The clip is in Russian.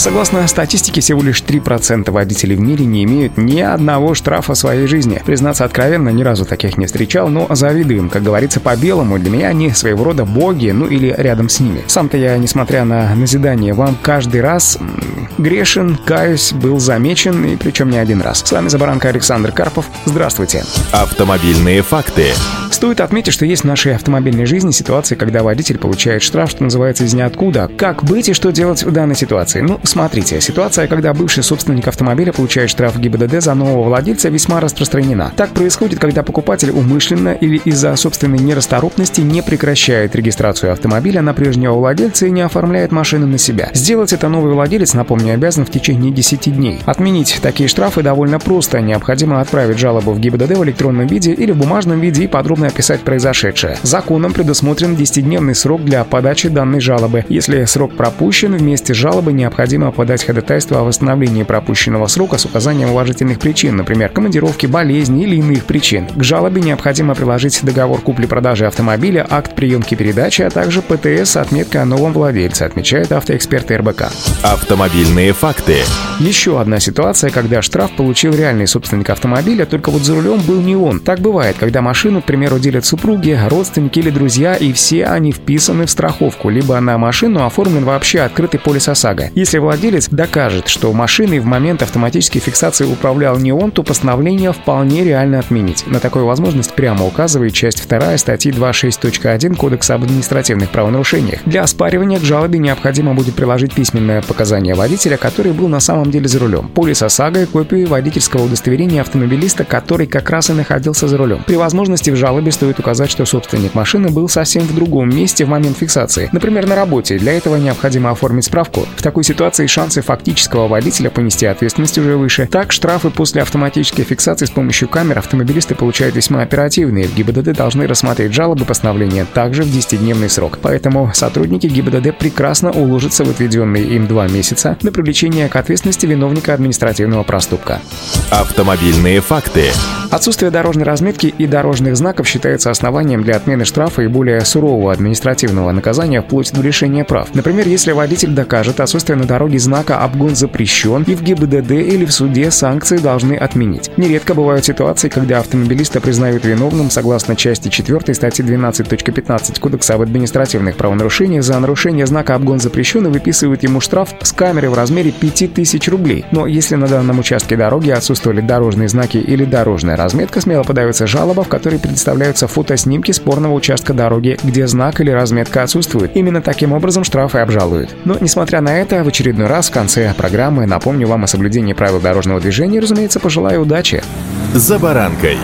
Согласно статистике, всего лишь 3% водителей в мире не имеют ни одного штрафа в своей жизни. Признаться откровенно, ни разу таких не встречал, но завидуем. Как говорится по-белому, для меня они своего рода боги, ну или рядом с ними. Сам-то я, несмотря на назидание вам, каждый раз грешен, каюсь, был замечен, и причем не один раз. С вами Забаранка Александр Карпов. Здравствуйте. Автомобильные факты. Стоит отметить, что есть в нашей автомобильной жизни ситуации, когда водитель получает штраф, что называется, из ниоткуда. Как быть и что делать в данной ситуации? Ну, смотрите, ситуация, когда бывший собственник автомобиля получает штраф ГИБДД за нового владельца, весьма распространена. Так происходит, когда покупатель умышленно или из-за собственной нерасторопности не прекращает регистрацию автомобиля на прежнего владельца и не оформляет машину на себя. Сделать это новый владелец, напомню, обязан в течение 10 дней. Отменить такие штрафы довольно просто. Необходимо отправить жалобу в ГИБДД в электронном виде или в бумажном виде и подробно описать произошедшее. Законом предусмотрен 10-дневный срок для подачи данной жалобы. Если срок пропущен, вместе с жалобой необходимо подать ходатайство о восстановлении пропущенного срока с указанием уважительных причин, например, командировки, болезни или иных причин. К жалобе необходимо приложить договор купли-продажи автомобиля, акт приемки передачи, а также ПТС с отметкой о новом владельце, отмечает автоэксперт РБК. Автомобильные факты. Еще одна ситуация, когда штраф получил реальный собственник автомобиля, только вот за рулем был не он. Так бывает, когда машину, к примеру, делят супруги, родственники или друзья, и все они вписаны в страховку, либо на машину оформлен вообще открытый полис ОСАГО. Если владелец докажет, что машиной в момент автоматической фиксации управлял не он, то постановление вполне реально отменить. На такую возможность прямо указывает часть 2 статьи 26.1 Кодекса об административных правонарушениях. Для оспаривания к жалобе необходимо будет приложить письменное показание водителя, который был на самом деле за рулем, полис ОСАГО и копию водительского удостоверения автомобилиста, который как раз и находился за рулем. При возможности в жалобе стоит указать, что собственник машины был совсем в другом месте в момент фиксации, например, на работе. Для этого необходимо оформить справку. В такой ситуации шансы фактического водителя понести ответственность уже выше. Так, штрафы после автоматической фиксации с помощью камер автомобилисты получают весьма оперативные. В ГИБДД должны рассмотреть жалобы постановления также в 10-дневный срок. Поэтому сотрудники ГИБДД прекрасно уложатся в отведенные им два месяца на привлечение к ответственности виновника административного проступка. Автомобильные факты. Отсутствие дорожной разметки и дорожных знаков считается основанием для отмены штрафа и более сурового административного наказания вплоть до лишения прав. Например, если водитель докажет отсутствие на дороге знака «Обгон запрещен» и в ГИБДД или в суде санкции должны отменить. Нередко бывают ситуации, когда автомобилиста признают виновным согласно части 4 статьи 12.15 Кодекса об административных правонарушениях за нарушение знака «Обгон запрещен» и выписывают ему штраф с камеры в размере 5000 рублей. Но если на данном участке дороги отсутствовали дорожные знаки или дорожная разметка, смело подается жалоба, в которой представляются фотоснимки спорного участка дороги, где знак или разметка отсутствует. Именно таким образом штрафы обжалуют. Но, несмотря на это, в очередной раз в конце программы напомню вам о соблюдении правил дорожного движения и, разумеется, пожелаю удачи. «За баранкой».